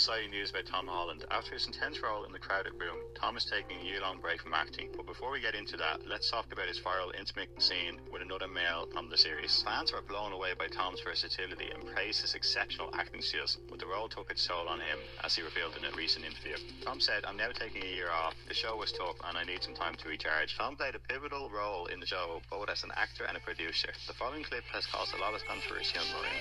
exciting news about Tom Holland. After his intense role in The Crowded Room, Tom is taking a year long break from acting. But before we get into that, let's talk about his viral intimate scene with another male from the series. Fans were blown away by Tom's versatility and praised his exceptional acting skills, but the role took its toll on him, as he revealed in a recent interview. Tom said, I'm now taking a year off. The show was tough and I need some time to recharge. Tom played a pivotal role in the show, both as an actor and a producer. The following clip has caused a lot of controversy online.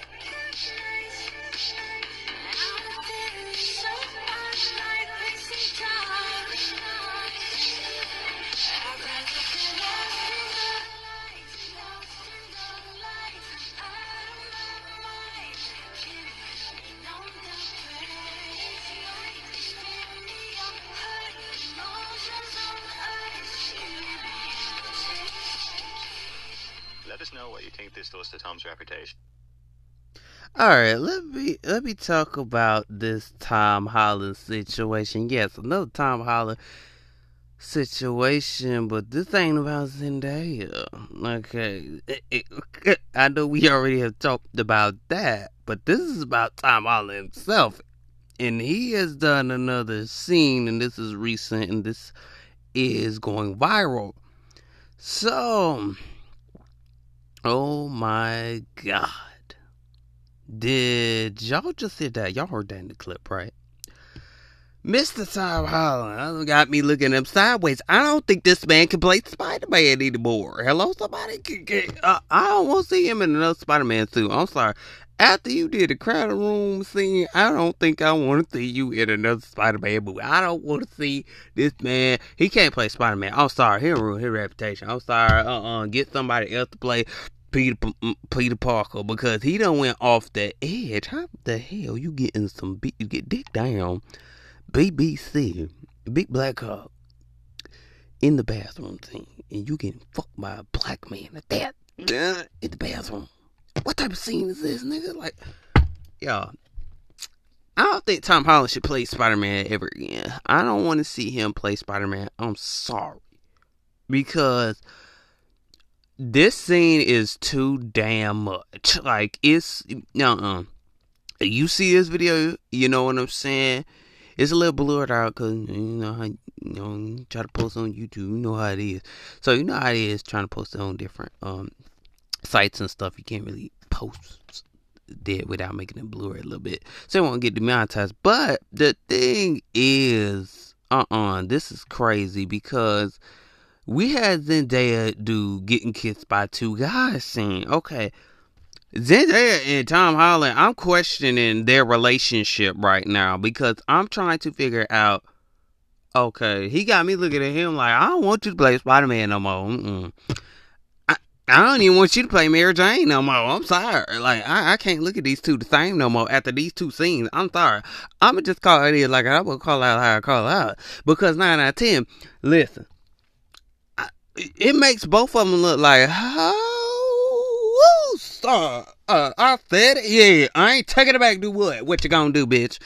Let us know what you think this does to Tom's reputation. All right, let me let me talk about this Tom Holland situation. Yes, another Tom Holland situation, but this ain't about Zendaya. Okay, I know we already have talked about that, but this is about Tom Holland himself, and he has done another scene, and this is recent, and this is going viral. So, oh my god. Did y'all just hear that? Y'all heard that in the clip, right? Mr. Tom Holland got me looking up sideways. I don't think this man can play Spider Man anymore. Hello, somebody? Can, can, uh, I don't want to see him in another Spider Man suit. I'm sorry. After you did the crowded room scene, I don't think I want to see you in another Spider Man movie. I don't want to see this man. He can't play Spider Man. I'm sorry. He'll ruin his reputation. I'm sorry. Uh uh-uh. uh. Get somebody else to play Peter mm, Peter Parker because he done went off the edge. How the hell you getting some beat? You get dick down, BBC, Big Black Hawk, in the bathroom scene, and you getting fucked by a black man at that mm-hmm. in the bathroom. What type of scene is this, nigga? Like, y'all. I don't think Tom Holland should play Spider Man ever again. I don't want to see him play Spider Man. I'm sorry. Because this scene is too damn much. Like it's uh uh You see this video, you know what I'm saying? It's a little blurred out because you know how you know try to post on YouTube. You know how it is. So you know how it is trying to post it on different um sites and stuff. You can't really post that without making it blurry a little bit. So it won't get demonetized. But the thing is, uh uh this is crazy because we had Zendaya do getting kissed by two guys scene. Okay. Zendaya and Tom Holland, I'm questioning their relationship right now because I'm trying to figure out. Okay, he got me looking at him like I don't want you to play Spider Man no more. Mm-mm. I, I don't even want you to play Mary Jane no more. I'm sorry. Like I, I can't look at these two the same no more after these two scenes. I'm sorry. I'ma just call it like I will call out how I call out because nine out of ten. Listen, it makes both of them look like oh, sir. Uh, I said it. Yeah, I ain't taking it back. Do what? What you gonna do, bitch?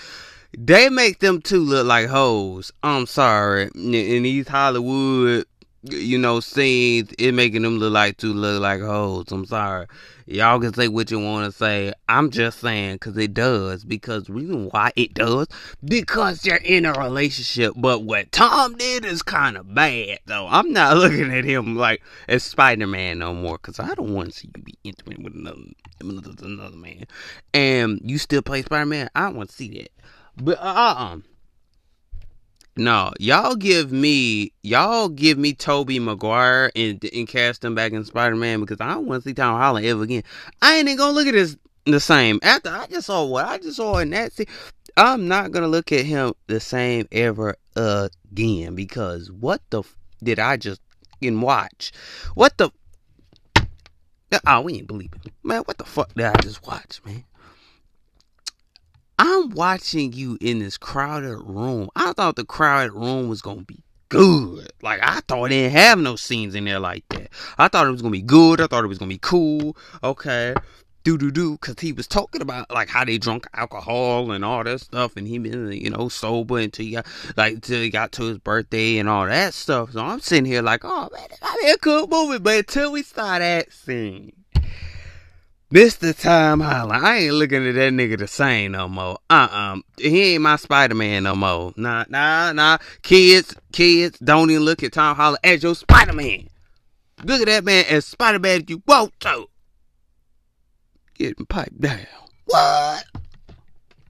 They make them two look like hoes. I'm sorry. In these Hollywood, you know, scenes, it making them look like two look like hoes. I'm sorry. Y'all can say what you want to say. I'm just saying because it does. Because reason why it does because they're in a relationship. But what Tom did is kind of bad, though. I'm not looking at him like as Spider Man no more because I don't want to see you be intimate with another, another, another man. And you still play Spider Man. I don't want to see that. But uh uh-uh. No, y'all give me y'all give me Tobey Maguire and and cast him back in Spider Man because I don't want to see Tom Holland ever again. I ain't even gonna look at this the same after I just saw what I just saw in that scene. I'm not gonna look at him the same ever again because what the f- did I just in watch? What the? Oh, we ain't believing, man. What the fuck did I just watch, man? I'm watching you in this crowded room. I thought the crowded room was gonna be good. Like I thought it didn't have no scenes in there like that. I thought it was gonna be good. I thought it was gonna be cool. Okay. Do do do, cause he was talking about like how they drunk alcohol and all that stuff, and he been you know sober until he got like until he got to his birthday and all that stuff. So I'm sitting here like, oh man, might be a cool movie, but until we start that scene, Mr. Tom Holland. I ain't looking at that nigga the same no more. Uh-uh. He ain't my Spider-Man no more. Nah, nah, nah. Kids, kids, don't even look at Tom Holland as your Spider-Man. Look at that man as Spider-Man if you want to. Getting piped down. What?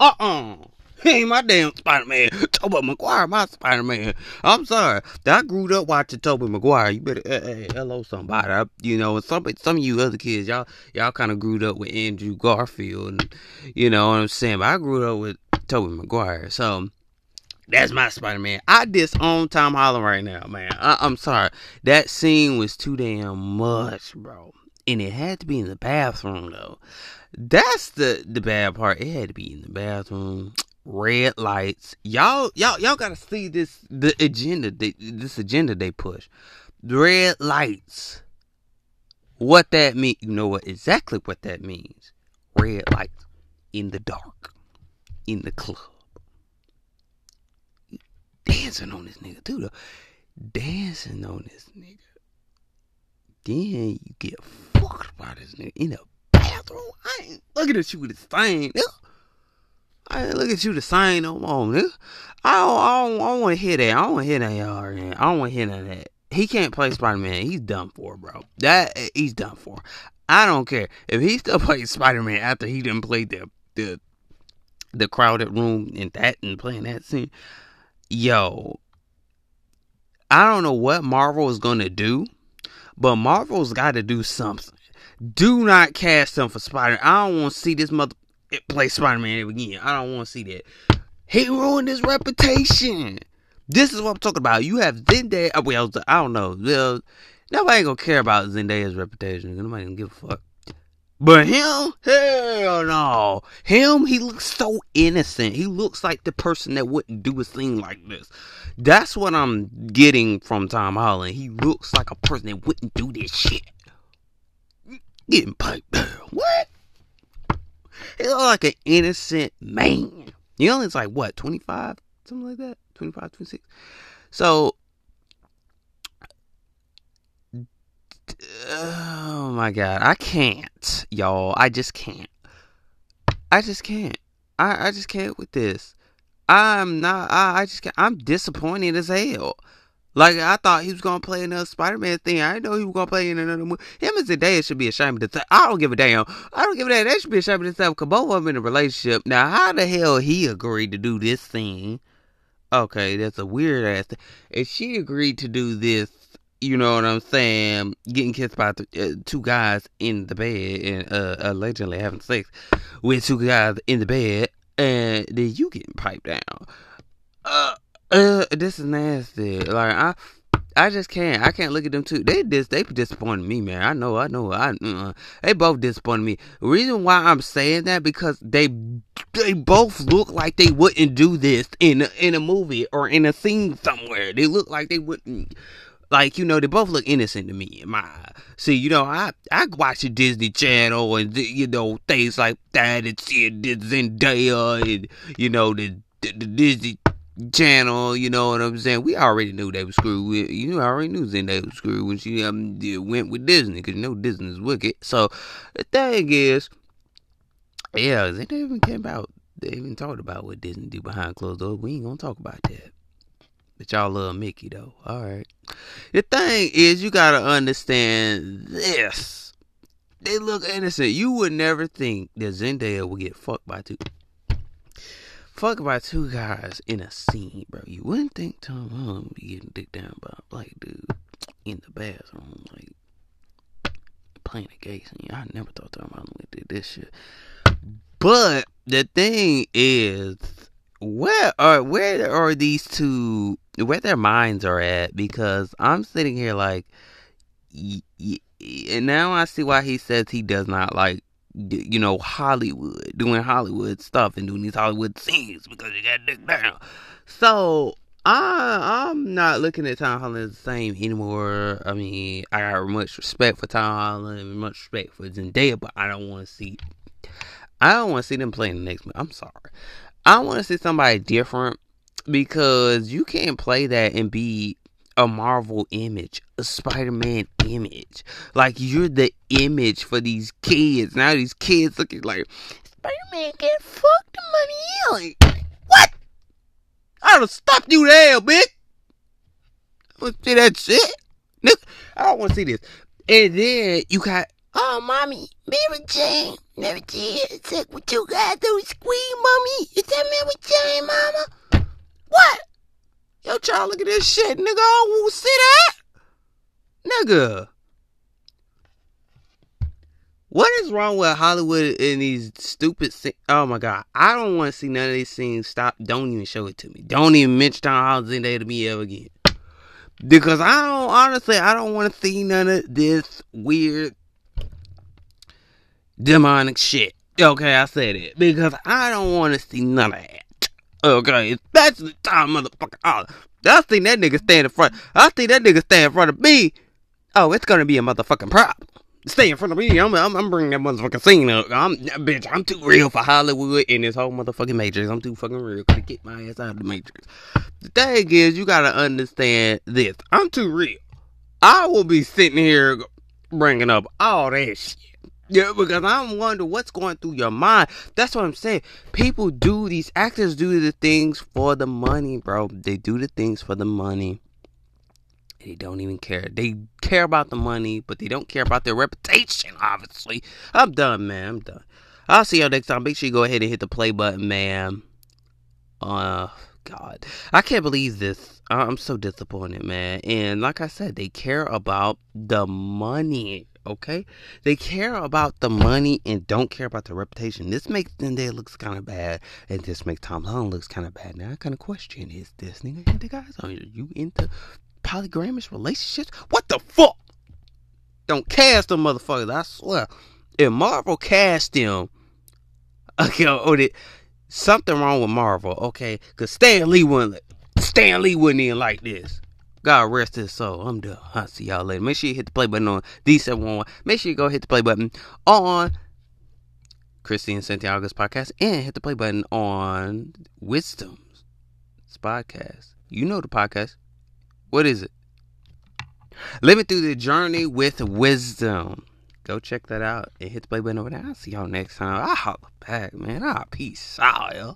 Uh-uh. He ain't my damn Spider-Man. Tobey Maguire, my Spider-Man. I'm sorry. I grew up watching Tobey Maguire. You better, hey, hey, hello somebody. I, you know, some some of you other kids, y'all y'all kind of grew up with Andrew Garfield. And, you know what I'm saying? But I grew up with Tobey Maguire. So, that's my Spider-Man. I disown Tom Holland right now, man. I, I'm sorry. That scene was too damn much, bro. And it had to be in the bathroom, though. That's the the bad part. It had to be in the bathroom red lights. Y'all, y'all, y'all gotta see this the agenda. This agenda they push. Red lights. What that mean? You know what exactly what that means? Red lights in the dark, in the club. Dancing on this nigga too, though. Dancing on this nigga. Then you get fucked by this nigga in the bathroom. I ain't looking at you with this thing. I look at you the same no more, nigga. I don't, I don't, I don't want to hear that. I don't want to hear that, y'all. I don't want to hear none of that. He can't play Spider Man. He's done for, bro. That eh, he's done for. I don't care if he still plays Spider Man after he didn't play the the the crowded room and that and playing that scene. Yo, I don't know what Marvel is gonna do, but Marvel's got to do something. Do not cast him for Spider. I don't want to see this mother play Spider Man again. I don't want to see that. He ruined his reputation. This is what I'm talking about. You have Zendaya. Uh, well, I don't know. Nobody gonna care about Zendaya's reputation. Nobody gonna give a fuck. But him, hell no. Him, he looks so innocent. He looks like the person that wouldn't do a thing like this. That's what I'm getting from Tom Holland. He looks like a person that wouldn't do this shit. Getting piped. What? He looked like an innocent man. He only is like what, 25? Something like that? 25, 26. So Oh my god, I can't, y'all. I just can't. I just can't. I, I just can't with this. I'm not. I, I just can't. I'm disappointed as hell. Like I thought he was gonna play another Spider-Man thing. I didn't know he was gonna play in another movie. Him and Zendaya should be ashamed of themselves. I don't give a damn. I don't give a damn. They should be ashamed of themselves because both of them in a relationship. Now, how the hell he agreed to do this thing? Okay, that's a weird ass thing. If she agreed to do this, you know what I'm saying? Getting kissed by th- uh, two guys in the bed and uh, allegedly having sex with two guys in the bed, and then you getting piped down. Uh uh, this is nasty. Like I, I just can't. I can't look at them too. They dis. They disappointed me, man. I know. I know. I. Uh, they both disappointed me. The reason why I'm saying that because they, they both look like they wouldn't do this in a, in a movie or in a scene somewhere. They look like they wouldn't. Like you know, they both look innocent to me my. See, you know, I I watch the Disney Channel and you know things like that and see Zendaya and you know the the, the Disney channel, you know what I'm saying? We already knew they were screwed with. You know, I already knew Zendaya was screwed when she um, went with Disney, because you know Disney's wicked. So the thing is, yeah, they even came out. They even talked about what Disney do behind closed doors. We ain't gonna talk about that. But y'all love Mickey though. All right. The thing is, you gotta understand this. They look innocent. You would never think that Zendaya would get fucked by two fuck by two guys in a scene, bro. You wouldn't think Tom Holland would be getting dick down by a black dude in the bathroom, like playing a gay scene. I never thought Tom Holland would do this shit. But the thing is, where are where are these two? Where their minds are at? Because I'm sitting here like, y- y- and now I see why he says he does not like you know, Hollywood, doing Hollywood stuff and doing these Hollywood scenes because you got dick down. So I I'm not looking at Tom Holland the same anymore. I mean, I got much respect for Tom Holland and much respect for Zendaya, but I don't want to see I don't want to see them playing the next movie. I'm sorry. I want to see somebody different because you can't play that and be a Marvel image, a Spider-Man image. Like you're the image for these kids. Now these kids looking like Spider-Man get fucked money. Like what? I don't stop you there, bitch. Don't see that shit. I don't want to see this. And then you got, oh, mommy, Mary Jane. Mary Jane, it's like what you got to squeeze, mommy. Is that Mary Jane, mama? What? Yo, child, look at this shit, nigga. I to see that. Nigga. What is wrong with Hollywood and these stupid scenes? Oh my god, I don't want to see none of these scenes. Stop! Don't even show it to me. Don't even mention Tom Holland to me ever again. Because I don't honestly, I don't want to see none of this weird demonic shit. Okay, I said it because I don't want to see none of that. Okay, especially Tom motherfucker. Oh, I think that nigga stand in front. I think that nigga stand in front of me. Oh, it's gonna be a motherfucking problem stay in front of me. I'm, I'm, I'm bringing that motherfucking scene up. I'm, bitch, I'm too real for Hollywood and this whole motherfucking Matrix. I'm too fucking real to get my ass out of the Matrix. The thing is, you gotta understand this. I'm too real. I will be sitting here bringing up all that shit. Yeah, because I'm wondering what's going through your mind. That's what I'm saying. People do these actors do the things for the money, bro. They do the things for the money. They don't even care. They care about the money, but they don't care about their reputation, obviously. I'm done, man. I'm done. I'll see y'all next time. Make sure you go ahead and hit the play button, man. Uh, God. I can't believe this. I'm so disappointed, man. And like I said, they care about the money, okay? They care about the money and don't care about the reputation. This makes Zendaya looks kind of bad, and this makes Tom Holland looks kind of bad. Now I kind of question: Is this nigga into guys? Are you into polygamous relationships? What the fuck? Don't cast them motherfuckers, I swear. If Marvel cast them, okay, oh, they, something wrong with Marvel, okay? Cause Stan Lee wouldn't Stan Lee wouldn't even like this. God rest his soul. I'm done. I'll see y'all later. Make sure you hit the play button on D711. Make sure you go hit the play button on Christy and Santiago's podcast and hit the play button on Wisdom's podcast. You know the podcast. What is it? Living through the journey with wisdom. Go check that out and hit the play button over there. I'll see y'all next time. I'll back, man. Ah, I'll peace out, yo.